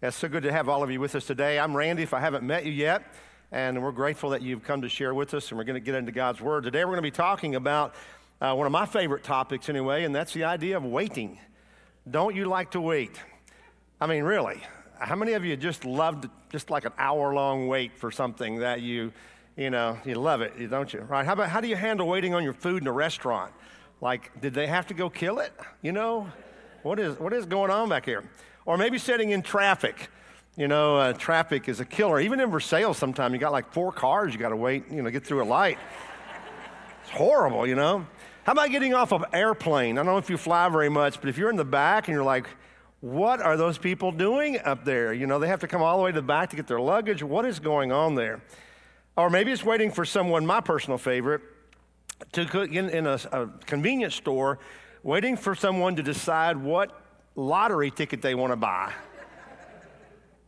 It's so good to have all of you with us today. I'm Randy, if I haven't met you yet, and we're grateful that you've come to share with us, and we're going to get into God's Word. Today, we're going to be talking about uh, one of my favorite topics, anyway, and that's the idea of waiting. Don't you like to wait? I mean, really, how many of you just loved just like an hour long wait for something that you, you know, you love it, don't you? Right? How about how do you handle waiting on your food in a restaurant? Like, did they have to go kill it? You know, what is what is going on back here? Or maybe sitting in traffic. You know, uh, traffic is a killer. Even in Versailles, sometimes you got like four cars you got to wait, you know, get through a light. It's horrible, you know. How about getting off of airplane? I don't know if you fly very much, but if you're in the back and you're like, what are those people doing up there? You know, they have to come all the way to the back to get their luggage. What is going on there? Or maybe it's waiting for someone, my personal favorite, to in, in a, a convenience store, waiting for someone to decide what lottery ticket they want to buy.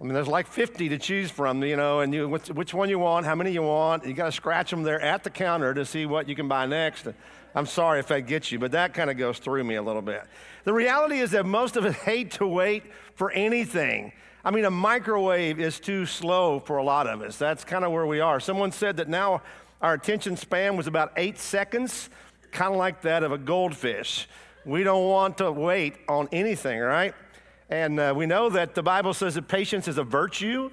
I mean, there's like 50 to choose from, you know, and you, which, which one you want, how many you want. You got to scratch them there at the counter to see what you can buy next. I'm sorry if that gets you, but that kind of goes through me a little bit. The reality is that most of us hate to wait for anything. I mean, a microwave is too slow for a lot of us. That's kind of where we are. Someone said that now our attention span was about eight seconds, kind of like that of a goldfish. We don't want to wait on anything, right? And uh, we know that the Bible says that patience is a virtue,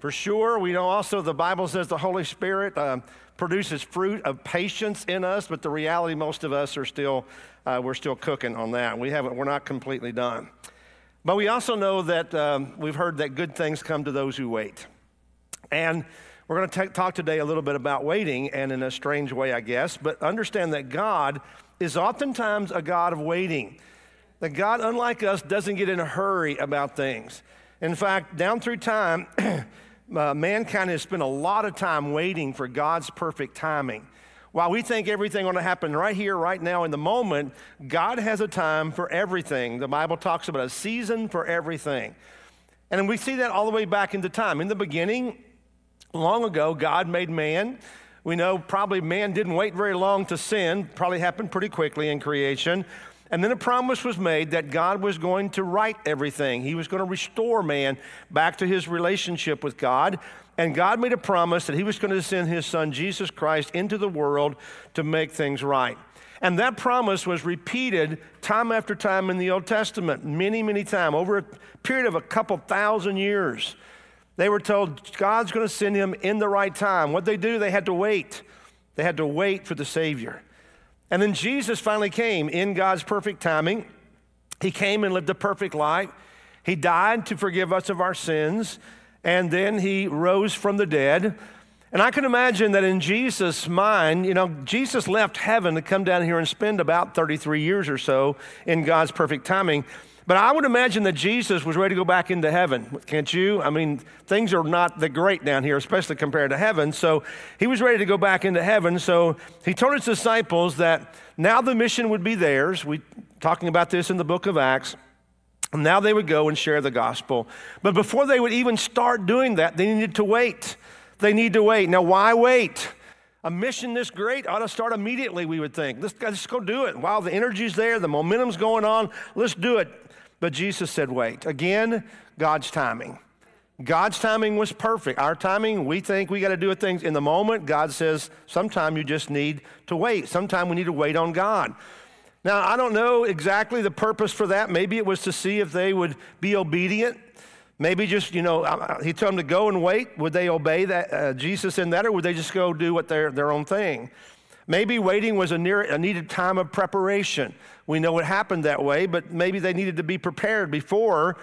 for sure. We know also the Bible says the Holy Spirit uh, produces fruit of patience in us, but the reality, most of us are still, uh, we're still cooking on that. We haven't, we're not completely done. But we also know that um, we've heard that good things come to those who wait. And we're going to talk today a little bit about waiting, and in a strange way, I guess, but understand that God is oftentimes a God of waiting. That God, unlike us, doesn't get in a hurry about things. In fact, down through time, uh, mankind has spent a lot of time waiting for God's perfect timing. While we think everything going to happen right here, right now, in the moment, God has a time for everything. The Bible talks about a season for everything. And we see that all the way back into time. In the beginning, long ago, God made man. We know probably man didn't wait very long to sin, probably happened pretty quickly in creation. And then a promise was made that God was going to right everything. He was going to restore man back to his relationship with God. And God made a promise that he was going to send his son Jesus Christ into the world to make things right. And that promise was repeated time after time in the Old Testament, many, many times, over a period of a couple thousand years. They were told God's going to send him in the right time. What they do, they had to wait. They had to wait for the Savior. And then Jesus finally came in God's perfect timing. He came and lived a perfect life. He died to forgive us of our sins, and then he rose from the dead. And I can imagine that in Jesus' mind, you know, Jesus left heaven to come down here and spend about 33 years or so in God's perfect timing. But I would imagine that Jesus was ready to go back into heaven, can't you? I mean, things are not that great down here, especially compared to heaven. So he was ready to go back into heaven. So he told his disciples that now the mission would be theirs. We talking about this in the book of Acts. And now they would go and share the gospel. But before they would even start doing that, they needed to wait. They need to wait. Now, why wait? A mission this great ought to start immediately, we would think. Let's, let's go do it. While the energy's there, the momentum's going on, let's do it. But Jesus said, wait. Again, God's timing. God's timing was perfect. Our timing, we think we got to do things in the moment. God says, sometime you just need to wait. Sometime we need to wait on God. Now, I don't know exactly the purpose for that. Maybe it was to see if they would be obedient. Maybe just, you know, he told them to go and wait. Would they obey that, uh, Jesus in that, or would they just go do what their, their own thing? Maybe waiting was a, near, a needed time of preparation. We know it happened that way, but maybe they needed to be prepared before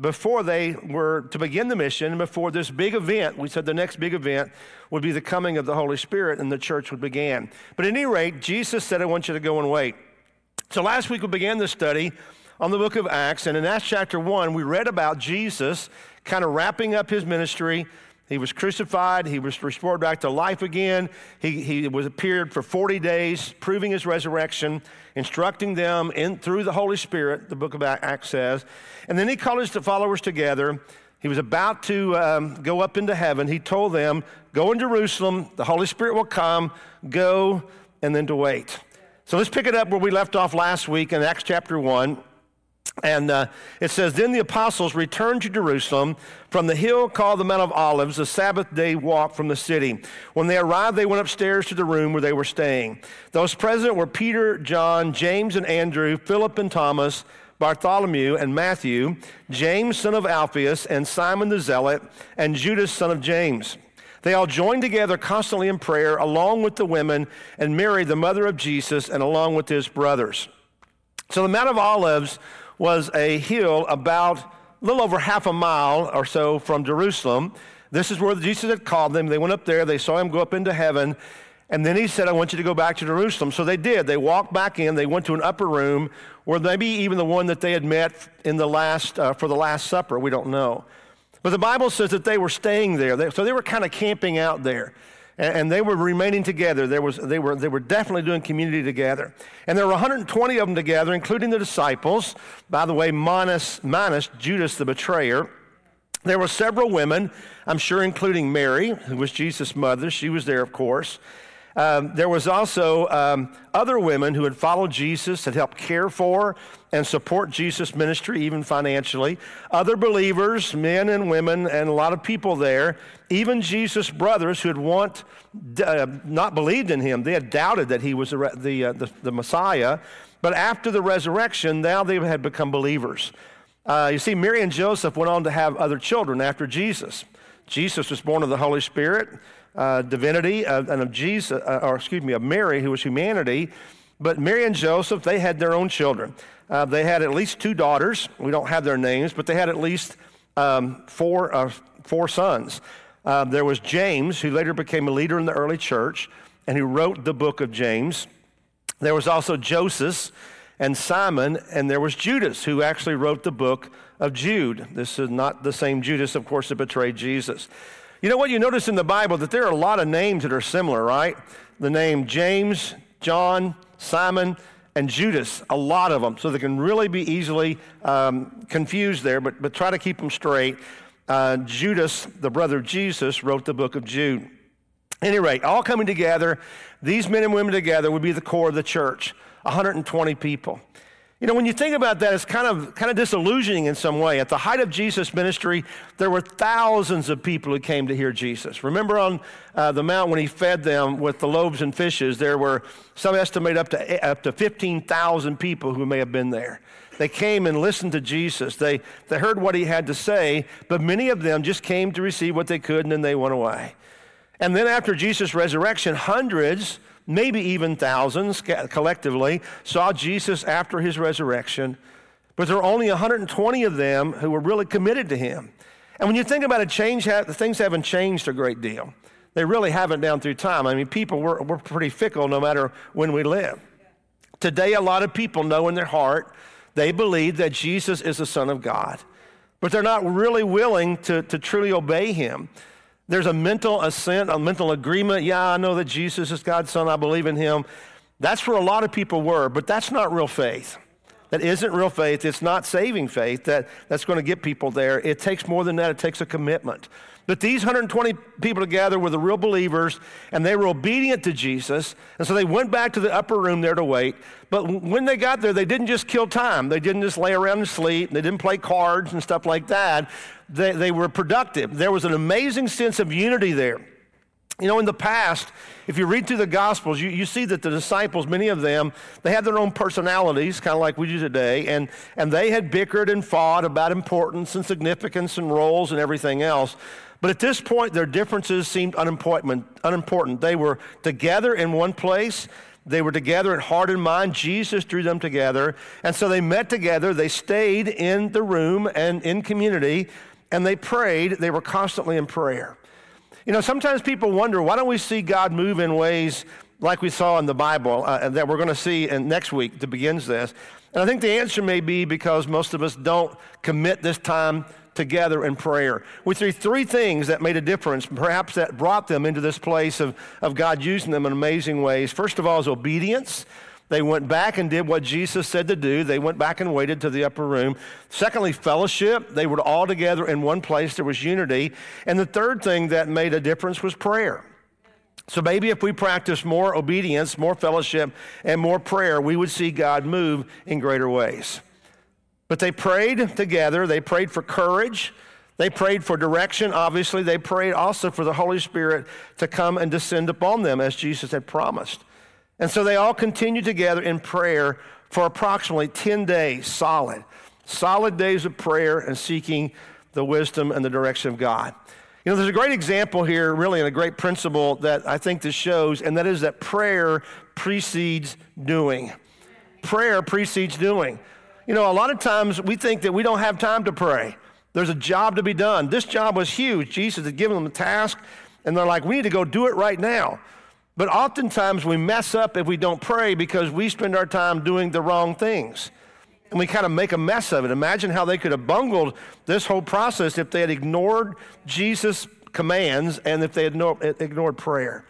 before they were to begin the mission, before this big event, we said the next big event would be the coming of the Holy Spirit and the church would begin. But at any rate, Jesus said, I want you to go and wait. So last week we began the study on the book of Acts, and in Acts chapter 1, we read about Jesus kind of wrapping up his ministry he was crucified. He was restored back to life again. He, he was appeared for 40 days, proving his resurrection, instructing them in, through the Holy Spirit, the book of Acts says. And then he called his followers together. He was about to um, go up into heaven. He told them, Go in Jerusalem, the Holy Spirit will come, go, and then to wait. So let's pick it up where we left off last week in Acts chapter 1. And uh, it says, Then the apostles returned to Jerusalem from the hill called the Mount of Olives, a Sabbath day walk from the city. When they arrived, they went upstairs to the room where they were staying. Those present were Peter, John, James, and Andrew, Philip and Thomas, Bartholomew and Matthew, James, son of Alphaeus, and Simon the Zealot, and Judas, son of James. They all joined together constantly in prayer, along with the women, and Mary, the mother of Jesus, and along with his brothers. So the Mount of Olives was a hill about a little over half a mile or so from Jerusalem. This is where Jesus had called them. They went up there, they saw him go up into heaven, and then he said, I want you to go back to Jerusalem. So they did. They walked back in, they went to an upper room, or maybe even the one that they had met in the last, uh, for the Last Supper. We don't know. But the Bible says that they were staying there. So they were kind of camping out there and they were remaining together. There was, they, were, they were definitely doing community together. And there were 120 of them together, including the disciples, by the way, minus, minus Judas the betrayer. There were several women, I'm sure, including Mary, who was Jesus' mother. She was there, of course. Um, there was also um, other women who had followed Jesus, had helped care for and support Jesus' ministry, even financially. Other believers, men and women, and a lot of people there. Even Jesus' brothers who had want, uh, not believed in him. They had doubted that he was the, the, uh, the, the Messiah. But after the resurrection, now they had become believers. Uh, you see, Mary and Joseph went on to have other children after Jesus. Jesus was born of the Holy Spirit uh, divinity and of Jesus, uh, or excuse me, of Mary, who was humanity. But Mary and Joseph, they had their own children. Uh, they had at least two daughters. We don't have their names, but they had at least um, four, uh, four sons. Uh, there was James, who later became a leader in the early church and who wrote the book of James. There was also Joseph and Simon, and there was Judas, who actually wrote the book of Jude. This is not the same Judas, of course, that betrayed Jesus. You know what? You notice in the Bible that there are a lot of names that are similar, right? The name James, John, Simon, and Judas, a lot of them. So they can really be easily um, confused there, but, but try to keep them straight. Uh, Judas, the brother of Jesus, wrote the book of Jude. Any rate, all coming together, these men and women together would be the core of the church 120 people. You know, when you think about that, it's kind of, kind of disillusioning in some way. At the height of Jesus' ministry, there were thousands of people who came to hear Jesus. Remember on uh, the mount when he fed them with the loaves and fishes, there were some estimate up to, up to 15,000 people who may have been there. They came and listened to Jesus. They, they heard what he had to say, but many of them just came to receive what they could and then they went away. And then after Jesus' resurrection, hundreds maybe even thousands collectively, saw Jesus after his resurrection, but there were only 120 of them who were really committed to him. And when you think about it, change things haven't changed a great deal. They really haven't down through time. I mean, people, we're, we're pretty fickle no matter when we live. Today, a lot of people know in their heart they believe that Jesus is the Son of God, but they're not really willing to, to truly obey him. There's a mental assent, a mental agreement. Yeah, I know that Jesus is God's son. I believe in him. That's where a lot of people were, but that's not real faith. That isn't real faith. It's not saving faith that, that's going to get people there. It takes more than that, it takes a commitment. But these 120 people together were the real believers, and they were obedient to Jesus. And so they went back to the upper room there to wait. But when they got there, they didn't just kill time. They didn't just lay around and sleep. They didn't play cards and stuff like that. They, they were productive. There was an amazing sense of unity there. You know, in the past, if you read through the Gospels, you, you see that the disciples, many of them, they had their own personalities, kind of like we do today, and, and they had bickered and fought about importance and significance and roles and everything else. But at this point, their differences seemed unimportant. unimportant. They were together in one place. They were together in heart and mind. Jesus drew them together. And so they met together. They stayed in the room and in community, and they prayed. They were constantly in prayer. You know, sometimes people wonder why don't we see God move in ways like we saw in the Bible uh, that we're going to see in next week that begins this? And I think the answer may be because most of us don't commit this time together in prayer. We see three things that made a difference, perhaps that brought them into this place of, of God using them in amazing ways. First of all, is obedience. They went back and did what Jesus said to do. They went back and waited to the upper room. Secondly, fellowship. They were all together in one place. There was unity. And the third thing that made a difference was prayer. So maybe if we practice more obedience, more fellowship, and more prayer, we would see God move in greater ways. But they prayed together. They prayed for courage. They prayed for direction, obviously. They prayed also for the Holy Spirit to come and descend upon them as Jesus had promised. And so they all continued together in prayer for approximately 10 days, solid, solid days of prayer and seeking the wisdom and the direction of God. You know, there's a great example here, really, and a great principle that I think this shows, and that is that prayer precedes doing. Prayer precedes doing. You know, a lot of times we think that we don't have time to pray. There's a job to be done. This job was huge. Jesus had given them a task, and they're like, we need to go do it right now. But oftentimes we mess up if we don't pray because we spend our time doing the wrong things. And we kind of make a mess of it. Imagine how they could have bungled this whole process if they had ignored Jesus' commands and if they had ignored prayer.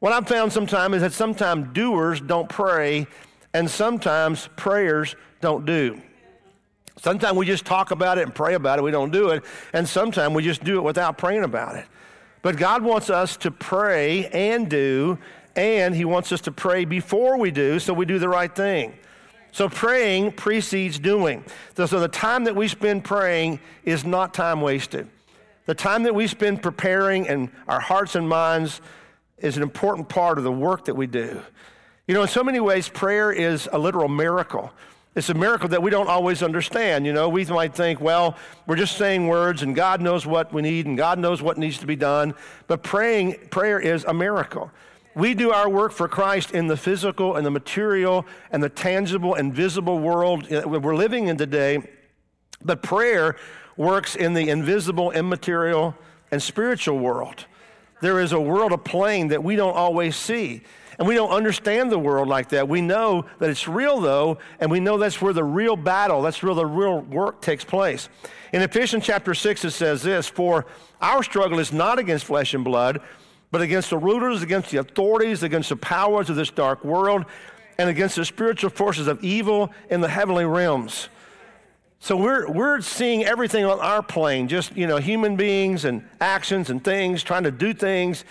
What I've found sometimes is that sometimes doers don't pray and sometimes prayers don't do. Sometimes we just talk about it and pray about it, we don't do it. And sometimes we just do it without praying about it. But God wants us to pray and do, and He wants us to pray before we do so we do the right thing. So praying precedes doing. So the time that we spend praying is not time wasted. The time that we spend preparing and our hearts and minds is an important part of the work that we do. You know, in so many ways, prayer is a literal miracle. It's a miracle that we don't always understand. You know, we might think, well, we're just saying words and God knows what we need and God knows what needs to be done. But praying, prayer is a miracle. We do our work for Christ in the physical and the material and the tangible and visible world that we're living in today. But prayer works in the invisible, immaterial, and spiritual world. There is a world of plane that we don't always see. And we don't understand the world like that. We know that it's real, though, and we know that's where the real battle, that's where the real work takes place. In Ephesians chapter 6, it says this For our struggle is not against flesh and blood, but against the rulers, against the authorities, against the powers of this dark world, and against the spiritual forces of evil in the heavenly realms. So we're, we're seeing everything on our plane, just, you know, human beings and actions and things, trying to do things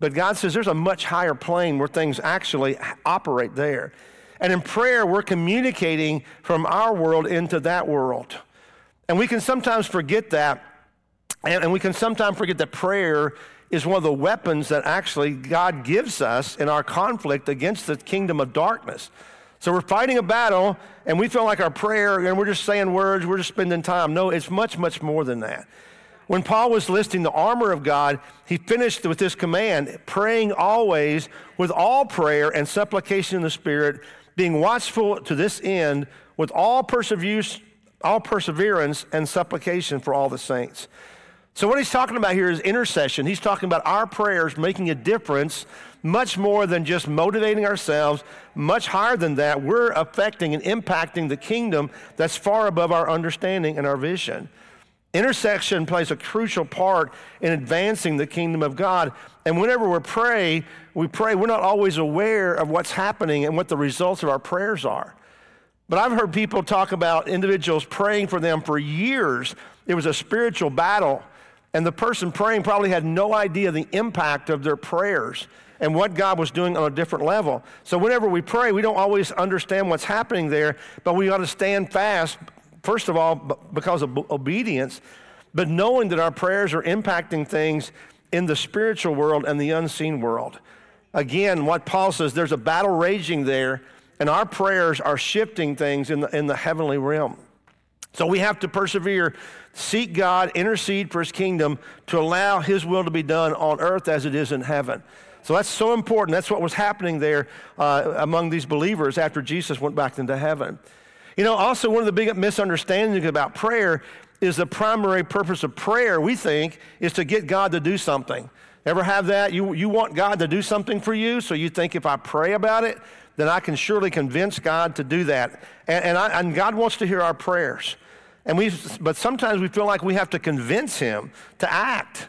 but God says there's a much higher plane where things actually operate there. And in prayer, we're communicating from our world into that world. And we can sometimes forget that. And, we can sometimes forget that prayer is one of the weapons that actually God gives us in our conflict against the kingdom of darkness. So we're fighting a battle and we feel like our prayer and we're just saying words, we're just spending time. No, it's much, much more than that. When Paul was listing the armor of God, he finished with this command praying always with all prayer and supplication in the Spirit, being watchful to this end with all perseverance, all perseverance and supplication for all the saints. So, what he's talking about here is intercession. He's talking about our prayers making a difference much more than just motivating ourselves, much higher than that. We're affecting and impacting the kingdom that's far above our understanding and our vision. Intercession plays a crucial part in advancing the kingdom of God. And whenever we pray, we pray, we're not always aware of what's happening and what the results of our prayers are. But I've heard people talk about individuals praying for them for years. It was a spiritual battle, and the person praying probably had no idea the impact of their prayers and what God was doing on a different level. So whenever we pray, we don't always understand what's happening there, but we ought to stand fast first of all, because of obedience, but knowing that our prayers are impacting things in the spiritual world and the unseen world. Again, what Paul says, there's a battle raging there, and our prayers are shifting things in the, in the heavenly realm. So we have to persevere, seek God, intercede for his kingdom to allow his will to be done on earth as it is in heaven. So that's so important. That's what was happening there uh, among these believers after Jesus went back into heaven. You know, also, one of the big misunderstandings about prayer is the primary purpose of prayer, we think, is to get God to do something. Ever have that? You, you want God to do something for you, so you think if I pray about it, then I can surely convince God to do that. And, and, I, and God wants to hear our prayers. And we, but sometimes we feel like we have to convince Him to act.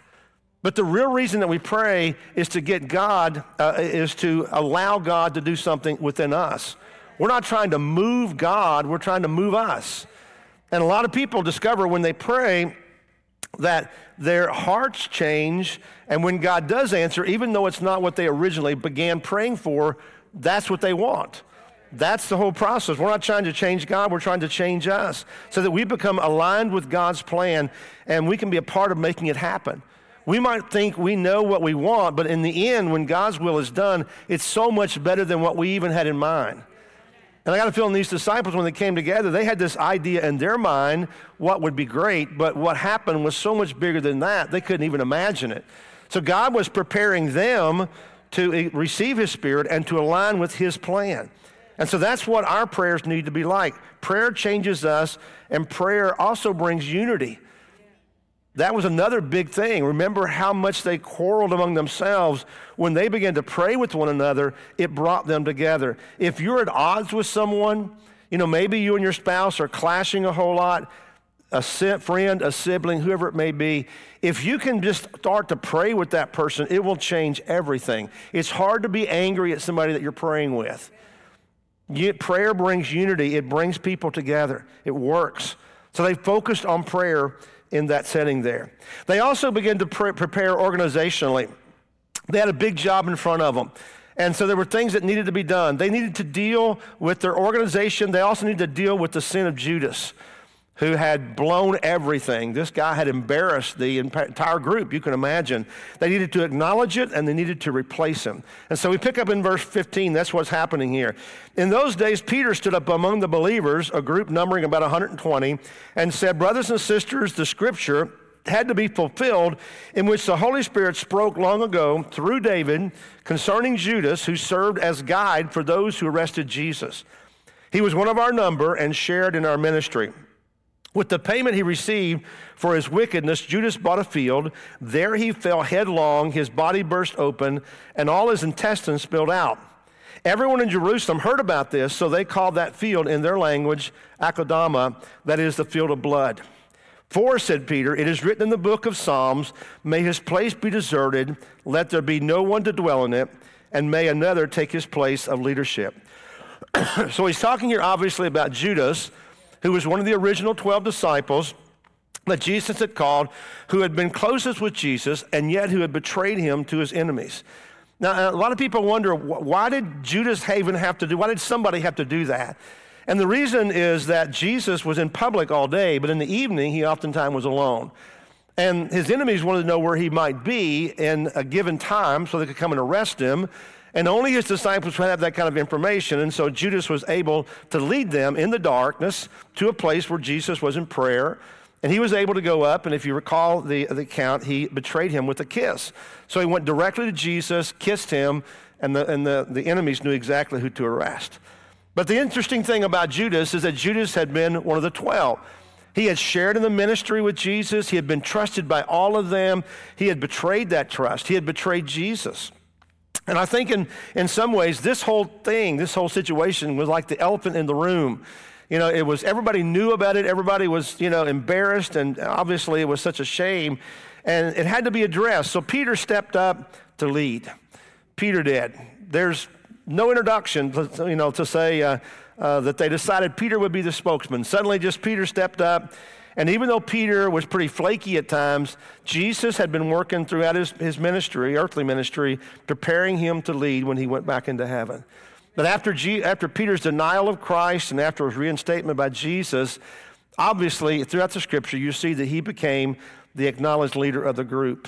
But the real reason that we pray is to get God, uh, is to allow God to do something within us. We're not trying to move God, we're trying to move us. And a lot of people discover when they pray that their hearts change, and when God does answer, even though it's not what they originally began praying for, that's what they want. That's the whole process. We're not trying to change God, we're trying to change us so that we become aligned with God's plan and we can be a part of making it happen. We might think we know what we want, but in the end, when God's will is done, it's so much better than what we even had in mind. And I got a feeling these disciples, when they came together, they had this idea in their mind what would be great, but what happened was so much bigger than that, they couldn't even imagine it. So God was preparing them to receive His Spirit and to align with His plan. And so that's what our prayers need to be like. Prayer changes us, and prayer also brings unity. That was another big thing. Remember how much they quarreled among themselves. When they began to pray with one another, it brought them together. If you're at odds with someone, you know, maybe you and your spouse are clashing a whole lot, a friend, a sibling, whoever it may be, if you can just start to pray with that person, it will change everything. It's hard to be angry at somebody that you're praying with. prayer brings unity, it brings people together, it works. So they focused on prayer in that setting there. They also began to pre- prepare organizationally. They had a big job in front of them. And so there were things that needed to be done. They needed to deal with their organization. They also needed to deal with the sin of Judas who had blown everything. This guy had embarrassed the entire group, you can imagine. They needed to acknowledge it and they needed to replace him. And so we pick up in verse 15, that's what's happening here. In those days, Peter stood up among the believers, a group numbering about 120, and said, Brothers and sisters, the scripture had to be fulfilled in which the Holy Spirit spoke long ago through David concerning Judas, who served as guide for those who arrested Jesus. He was one of our number and shared in our ministry. With the payment he received for his wickedness, Judas bought a field. There he fell headlong, his body burst open, and all his intestines spilled out. Everyone in Jerusalem heard about this, so they called that field in their language Akeldama, that is the field of blood. For, said Peter, it is written in the book of Psalms, May his place be deserted, let there be no one to dwell in it, and may another take his place of leadership. so he's talking here obviously about Judas who was one of the original 12 disciples that Jesus had called, who had been closest with Jesus, and yet who had betrayed him to his enemies. Now, a lot of people wonder why did Judas Haven have to do, why did somebody have to do that? And the reason is that Jesus was in public all day, but in the evening, he oftentimes was alone. And his enemies wanted to know where he might be in a given time so they could come and arrest him and only his disciples would have that kind of information. And so Judas was able to lead them in the darkness to a place where Jesus was in prayer. And he was able to go up, and if you recall the, the account, he betrayed him with a kiss. So he went directly to Jesus, kissed him, and, the, and the, the enemies knew exactly who to arrest. But the interesting thing about Judas is that Judas had been one of the 12. He had shared in the ministry with Jesus. He had been trusted by all of them. He had betrayed that trust. He had betrayed Jesus. And I think in, in some ways, this whole thing, this whole situation was like the elephant in the room. You know, it was everybody knew about it, everybody was, you know, embarrassed, and obviously it was such a shame, and it had to be addressed. So Peter stepped up to lead. Peter did. There's no introduction, to, you know, to say uh, uh, that they decided Peter would be the spokesman. Suddenly, just Peter stepped up and even though Peter was pretty flaky at times, Jesus had been working throughout his, his ministry, earthly ministry, preparing him to lead when he went back into heaven. But after, G, after Peter's denial of Christ and after his reinstatement by Jesus, obviously throughout the scripture, you see that he became the acknowledged leader of the group.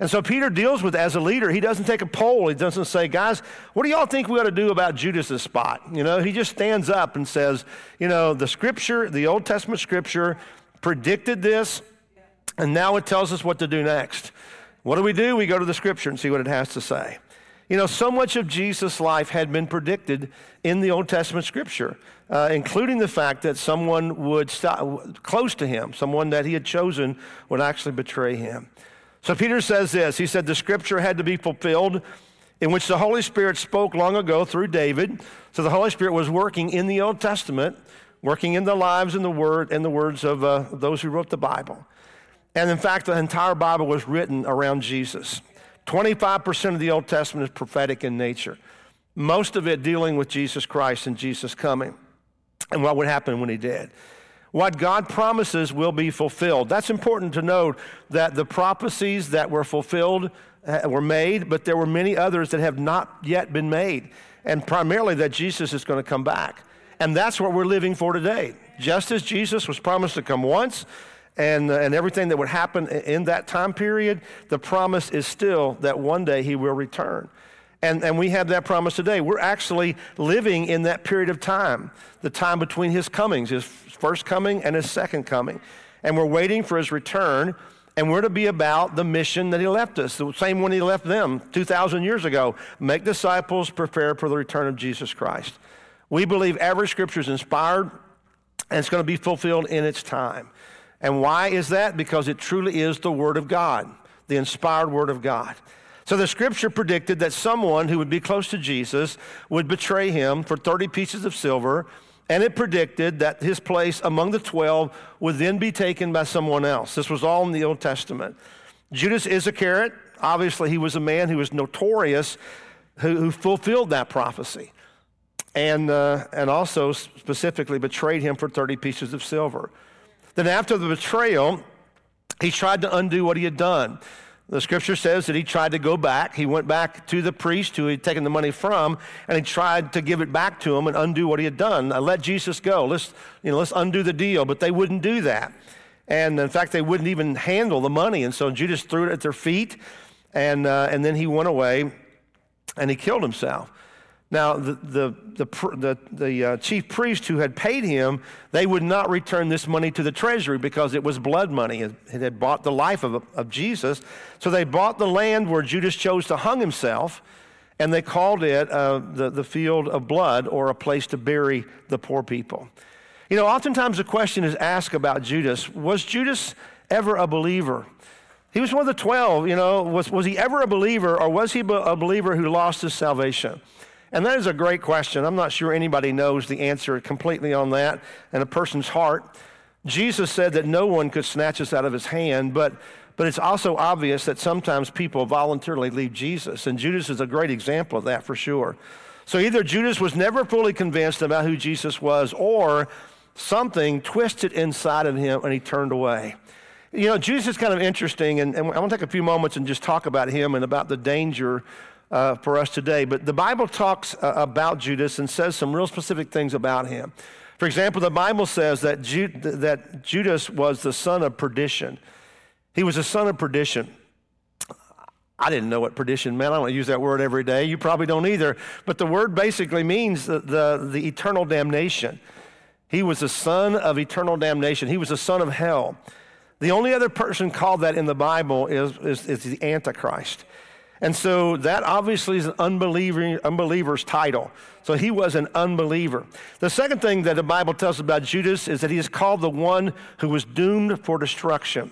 And so Peter deals with as a leader. He doesn't take a poll. He doesn't say, guys, what do y'all think we ought to do about Judas's spot? You know, he just stands up and says, you know, the scripture, the Old Testament scripture, predicted this, and now it tells us what to do next. What do we do? We go to the scripture and see what it has to say. You know, so much of Jesus' life had been predicted in the Old Testament scripture, uh, including the fact that someone would stop close to him, someone that he had chosen, would actually betray him. So Peter says this He said, The scripture had to be fulfilled in which the Holy Spirit spoke long ago through David. So the Holy Spirit was working in the Old Testament working in the lives and the word and the words of uh, those who wrote the Bible. And in fact, the entire Bible was written around Jesus. 25% of the Old Testament is prophetic in nature, most of it dealing with Jesus Christ and Jesus coming and what would happen when he did. What God promises will be fulfilled. That's important to note that the prophecies that were fulfilled uh, were made, but there were many others that have not yet been made. and primarily that Jesus is going to come back. And that's what we're living for today. Just as Jesus was promised to come once, and, and everything that would happen in that time period, the promise is still that one day he will return. And, and we have that promise today. We're actually living in that period of time, the time between his comings, his first coming and his second coming. And we're waiting for his return, and we're to be about the mission that he left us, the same one he left them 2,000 years ago make disciples, prepare for the return of Jesus Christ. We believe every scripture is inspired and it's going to be fulfilled in its time. And why is that? Because it truly is the Word of God, the inspired Word of God. So the scripture predicted that someone who would be close to Jesus would betray him for 30 pieces of silver, and it predicted that his place among the 12 would then be taken by someone else. This was all in the Old Testament. Judas Iscariot, obviously, he was a man who was notorious, who, who fulfilled that prophecy, and, uh, and also specifically betrayed him for 30 pieces of silver. Then, after the betrayal, he tried to undo what he had done. The scripture says that he tried to go back. He went back to the priest who he had taken the money from, and he tried to give it back to him and undo what he had done. I let Jesus go. Let's, you know, let's undo the deal. But they wouldn't do that. And in fact, they wouldn't even handle the money. And so Judas threw it at their feet, and, uh, and then he went away and he killed himself. Now, the, the, the, the, the uh, chief priest who had paid him, they would not return this money to the treasury because it was blood money. It, had bought the life of, of Jesus. So they bought the land where Judas chose to hang himself, and they called it uh, the, the field of blood or a place to bury the poor people. You know, oftentimes the question is asked about Judas was Judas ever a believer? He was one of the 12, you know, was, was he ever a believer or was he a believer who lost his salvation? And that is a great question. I'm not sure anybody knows the answer completely on that in a person's heart. Jesus said that no one could snatch us out of his hand, but, but it's also obvious that sometimes people voluntarily leave Jesus. And Judas is a great example of that for sure. So either Judas was never fully convinced about who Jesus was, or something twisted inside of him and he turned away. You know, Judas is kind of interesting, and, and I want to take a few moments and just talk about him and about the danger uh, for us today. But the Bible talks uh, about Judas and says some real specific things about him. For example, the Bible says that, Ju- that Judas was the son of perdition. He was a son of perdition. I didn't know what perdition meant. I don't use that word every day. You probably don't either. But the word basically means the, the, the eternal damnation. He was a son of eternal damnation. He was a son of hell. The only other person called that in the Bible is, is, is the Antichrist. And so that obviously is an unbeliever, unbeliever's title. So he was an unbeliever. The second thing that the Bible tells us about Judas is that he is called the one who was doomed for destruction.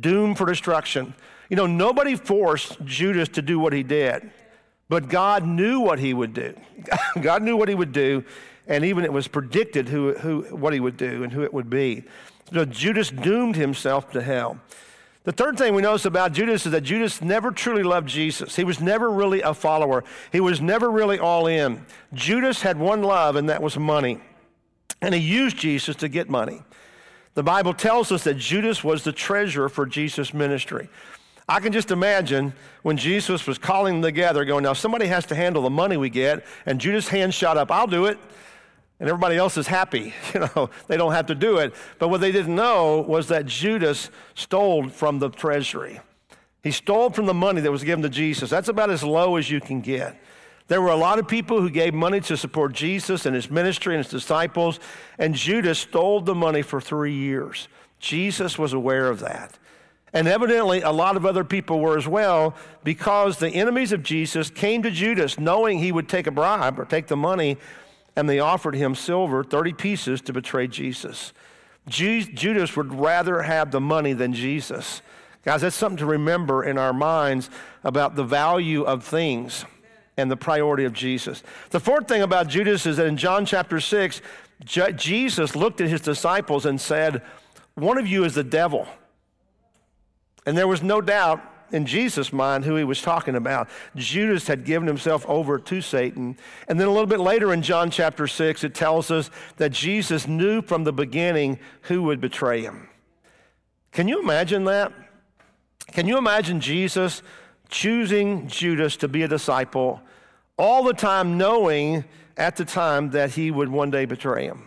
Doomed for destruction. You know, nobody forced Judas to do what he did, but God knew what he would do. God knew what he would do, and even it was predicted who, who, what he would do and who it would be. So Judas doomed himself to hell. The third thing we notice about Judas is that Judas never truly loved Jesus. He was never really a follower, he was never really all in. Judas had one love, and that was money. And he used Jesus to get money. The Bible tells us that Judas was the treasurer for Jesus' ministry. I can just imagine when Jesus was calling them together, going, Now somebody has to handle the money we get. And Judas' hand shot up, I'll do it and everybody else is happy. You know, they don't have to do it. But what they didn't know was that Judas stole from the treasury. He stole from the money that was given to Jesus. That's about as low as you can get. There were a lot of people who gave money to support Jesus and his ministry and his disciples, and Judas stole the money for three years. Jesus was aware of that. And evidently, a lot of other people were as well, because the enemies of Jesus came to Judas knowing he would take a bribe or take the money and they offered him silver, 30 pieces, to betray Jesus. Judas would rather have the money than Jesus. Guys, that's something to remember in our minds about the value of things and the priority of Jesus. The fourth thing about Judas is that in John chapter 6, Jesus looked at his disciples and said, One of you is the devil. And there was no doubt in Jesus' mind who he was talking about. Judas had given himself over to Satan. And then a little bit later in John chapter 6, it tells us that Jesus knew from the beginning who would betray him. Can you imagine that? Can you imagine Jesus choosing Judas to be a disciple all the time knowing at the time that he would one day betray him.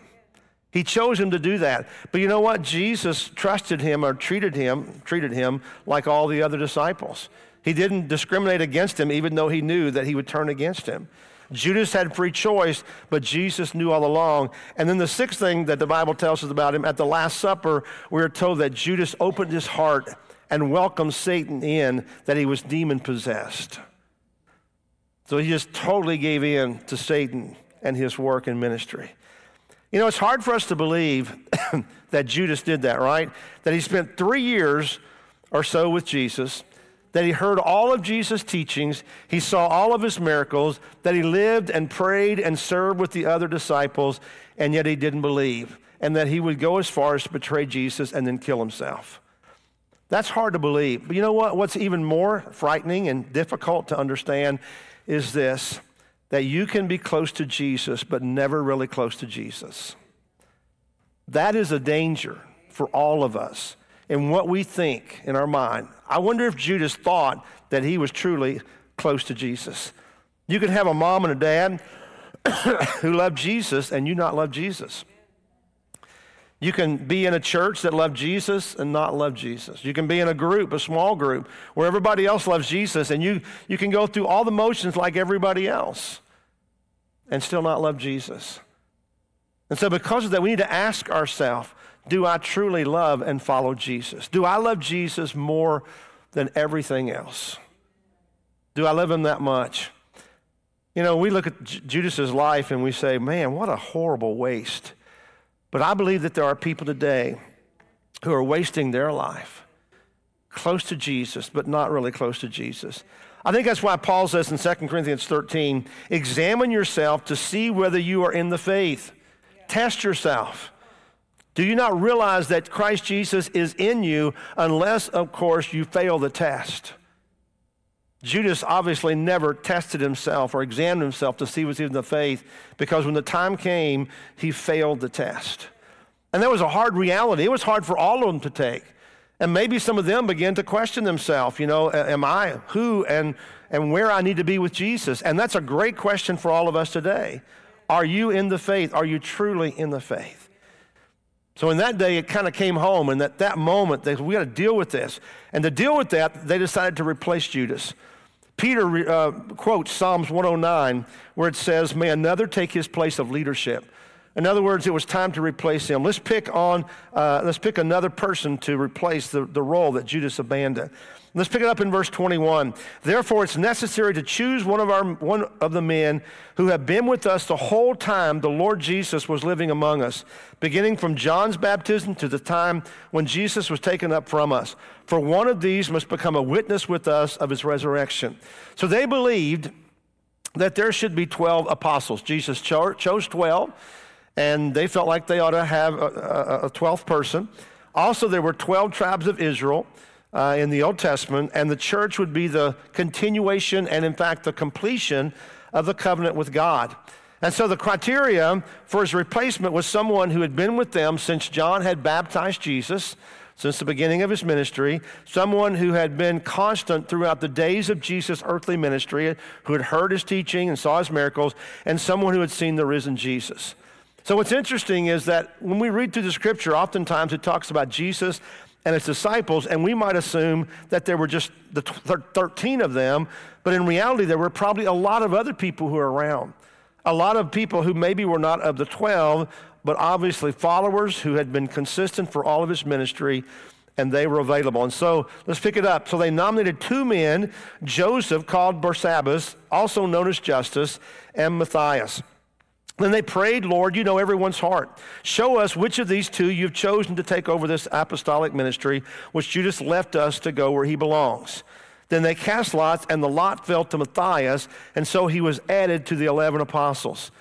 He chose him to do that. But you know what? Jesus trusted him or treated him, treated him like all the other disciples. He didn't discriminate against him even though he knew that he would turn against him. Judas had free choice, but Jesus knew all along. And then the sixth thing that the Bible tells us about him at the Last Supper, we're told that Judas opened his heart and welcomed Satan in, that he was demon possessed. So he just totally gave in to Satan and his work and ministry. You know, it's hard for us to believe that Judas did that, right? That he spent three years or so with Jesus, that he heard all of Jesus' teachings, he saw all of his miracles, that he lived and prayed and served with the other disciples, and yet he didn't believe, and that he would go as far as to betray Jesus and then kill himself. That's hard to believe. But you know what? What's even more frightening and difficult to understand is this that you can be close to Jesus, but never really close to Jesus. That is a danger for all of us in what we think in our mind. I wonder if Judas thought that he was truly close to Jesus. You can have a mom and a dad who love Jesus and you not love Jesus. You can be in a church that love Jesus and not love Jesus. You can be in a group, a small group, where everybody else loves Jesus, and you, you can go through all the motions like everybody else and still not love Jesus. And so, because of that, we need to ask ourselves do I truly love and follow Jesus? Do I love Jesus more than everything else? Do I love him that much? You know, we look at Judas's life and we say, man, what a horrible waste. But I believe that there are people today who are wasting their life close to Jesus, but not really close to Jesus. I think that's why Paul says in 2 Corinthians 13, examine yourself to see whether you are in the faith. Test yourself. Do you not realize that Christ Jesus is in you unless, of course, you fail the test? Judas obviously never tested himself or examined himself to see was he in the faith because when the time came, he failed the test. And that was a hard reality. It was hard for all of them to take. And maybe some of them began to question themselves, you know, am I who and, and where I need to be with Jesus? And that's a great question for all of us today. Are you in the faith? Are you truly in the faith? So in that day, it kind of came home, and at that moment, they, said, we got to deal with this. And to deal with that, they decided to replace Judas. Peter uh, quotes Psalms 109, where it says, May another take his place of leadership. In other words, it was time to replace him. Let's pick on, uh, let's pick another person to replace the, the role that Judas abandoned. Let's pick it up in verse 21. Therefore, it's necessary to choose one of, our, one of the men who have been with us the whole time the Lord Jesus was living among us, beginning from John's baptism to the time when Jesus was taken up from us. For one of these must become a witness with us of his resurrection. So they believed that there should be 12 apostles. Jesus cho- chose 12 and they felt like they ought to have a, a, a 12th person. Also, there were 12 tribes of Israel uh, in the Old Testament, and the church would be the continuation and, in fact, the completion of the covenant with God. And so the criteria for his replacement was someone who had been with them since John had baptized Jesus, since the beginning of his ministry, someone who had been constant throughout the days of Jesus' earthly ministry, who had heard his teaching and saw his miracles, and someone who had seen the risen Jesus. So, what's interesting is that when we read through the scripture, oftentimes it talks about Jesus and his disciples, and we might assume that there were just the 13 of them, but in reality, there were probably a lot of other people who were around. A lot of people who maybe were not of the 12, but obviously followers who had been consistent for all of his ministry, and they were available. And so let's pick it up. So they nominated two men Joseph, called Barsabbas, also known as Justus, and Matthias. Then they prayed, Lord, you know everyone's heart. Show us which of these two you've chosen to take over this apostolic ministry, which Judas left us to go where he belongs. Then they cast lots, and the lot fell to Matthias, and so he was added to the 11 apostles.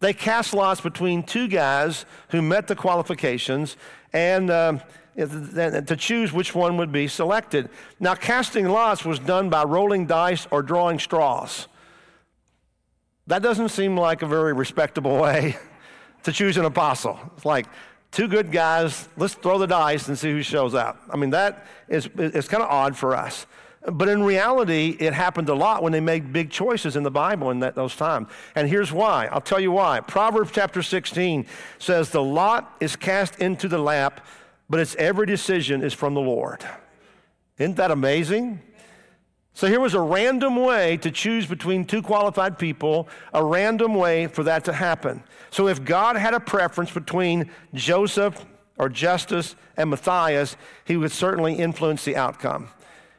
They cast lots between two guys who met the qualifications and uh, to choose which one would be selected. Now, casting lots was done by rolling dice or drawing straws. That doesn't seem like a very respectable way to choose an apostle. It's like two good guys, let's throw the dice and see who shows up. I mean, that is it's kind of odd for us. But in reality, it happened a lot when they made big choices in the Bible in that, those times. And here's why. I'll tell you why. Proverbs chapter 16 says, The lot is cast into the lap, but its every decision is from the Lord. Isn't that amazing? So here was a random way to choose between two qualified people, a random way for that to happen. So if God had a preference between Joseph or Justus and Matthias, he would certainly influence the outcome.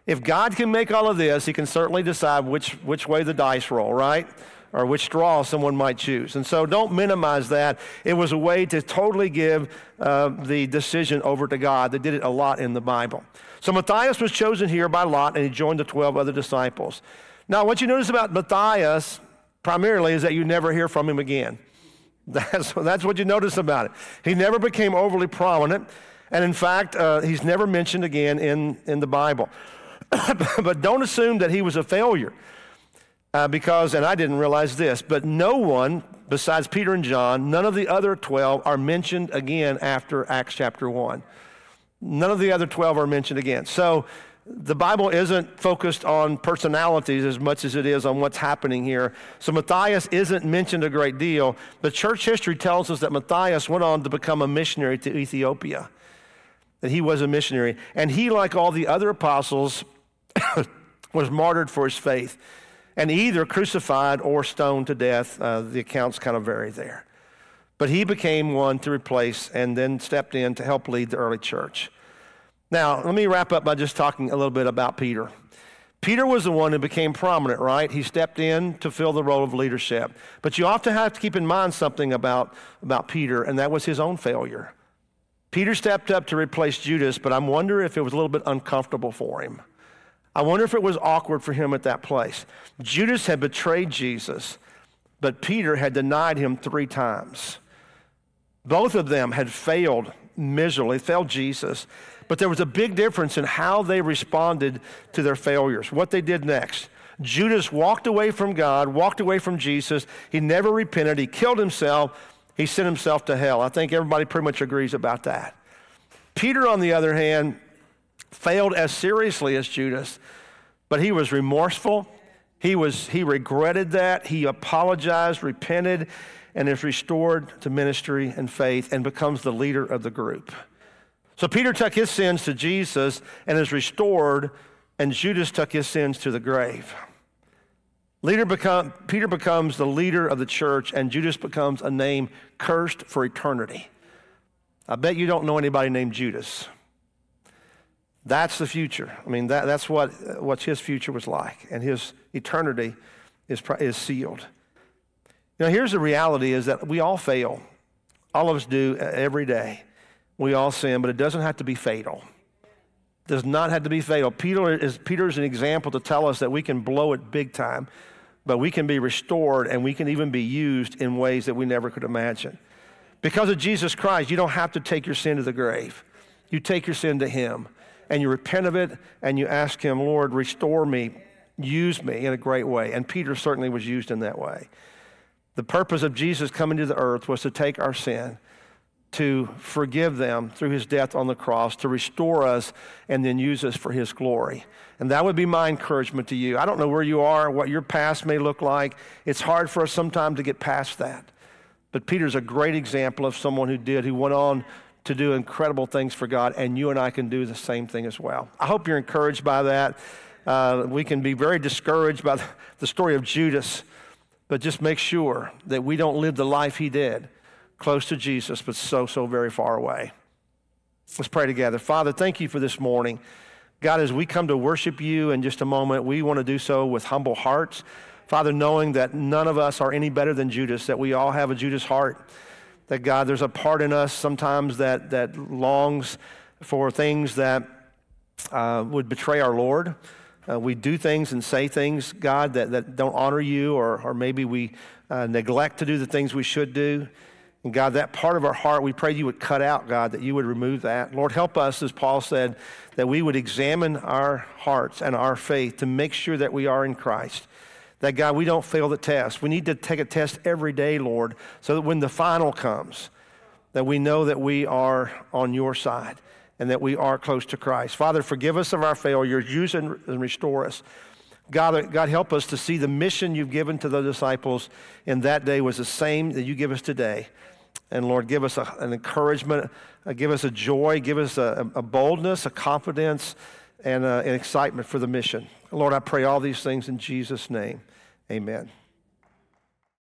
If God can make all of this, he can certainly decide which, which way the dice roll, right? Or which straw someone might choose. And so don't minimize that. It was a way to totally give uh, the decision over to God. They did it a lot in the Bible. So Matthias was chosen here by Lot, and he joined the 12 other disciples. Now, what you notice about Matthias primarily is that you never hear from him again. That's, that's what you notice about it. He never became overly prominent, and in fact, uh, he's never mentioned again in, in the Bible. but don't assume that he was a failure. Uh, because, and I didn't realize this, but no one besides Peter and John, none of the other 12 are mentioned again after Acts chapter 1. None of the other 12 are mentioned again. So the Bible isn't focused on personalities as much as it is on what's happening here. So Matthias isn't mentioned a great deal. But church history tells us that Matthias went on to become a missionary to Ethiopia, that he was a missionary. And he, like all the other apostles, was martyred for his faith and either crucified or stoned to death. Uh, the accounts kind of vary there. But he became one to replace and then stepped in to help lead the early church. Now, let me wrap up by just talking a little bit about Peter. Peter was the one who became prominent, right? He stepped in to fill the role of leadership. But you often have to keep in mind something about, about Peter, and that was his own failure. Peter stepped up to replace Judas, but I wonder if it was a little bit uncomfortable for him. I wonder if it was awkward for him at that place. Judas had betrayed Jesus, but Peter had denied him three times. Both of them had failed miserably, failed Jesus. But there was a big difference in how they responded to their failures, what they did next. Judas walked away from God, walked away from Jesus. He never repented. He killed himself. He sent himself to hell. I think everybody pretty much agrees about that. Peter, on the other hand, failed as seriously as Judas, but he was remorseful. He, was, he regretted that. He apologized, repented, and is restored to ministry and faith and becomes the leader of the group. So Peter took his sins to Jesus and is restored, and Judas took his sins to the grave. Leader become, Peter becomes the leader of the church, and Judas becomes a name cursed for eternity. I bet you don't know anybody named Judas. That's the future. I mean, that, that's what, what his future was like, and his eternity is, is sealed. Now, here's the reality is that we all fail. All of us do uh, every day. We all sin, but it doesn't have to be fatal. It does not have to be fatal. Peter is, Peter is an example to tell us that we can blow it big time, but we can be restored and we can even be used in ways that we never could imagine. Because of Jesus Christ, you don't have to take your sin to the grave. You take your sin to Him and you repent of it and you ask Him, Lord, restore me, use me in a great way. And Peter certainly was used in that way. The purpose of Jesus coming to the earth was to take our sin, to forgive them through his death on the cross, to restore us, and then use us for his glory. And that would be my encouragement to you. I don't know where you are, what your past may look like. It's hard for us sometimes to get past that. But Peter's a great example of someone who did, who went on to do incredible things for God, and you and I can do the same thing as well. I hope you're encouraged by that. Uh, we can be very discouraged by the story of Judas but just make sure that we don't live the life he did, close to Jesus, but so, so very far away. Let's pray together. Father, thank you for this morning. God, as we come to worship you in just a moment, we want to do so with humble hearts. Father, knowing that none of us are any better than Judas, that we all have a Judas heart, that God, there's a part in us sometimes that, that longs for things that uh, would betray our Lord. Uh, we do things and say things, God, that, that don't honor you, or, or maybe we uh, neglect to do the things we should do. And God, that part of our heart, we pray you would cut out, God, that you would remove that. Lord, help us, as Paul said, that we would examine our hearts and our faith to make sure that we are in Christ. That, God, we don't fail the test. We need to take a test every day, Lord, so that when the final comes, that we know that we are on your side and that we are close to Christ. Father, forgive us of our failures, use and restore us. God, God, help us to see the mission you've given to the disciples in that day was the same that you give us today. And Lord, give us a, an encouragement, uh, give us a joy, give us a, a boldness, a confidence, and uh, an excitement for the mission. Lord, I pray all these things in Jesus' name. Amen.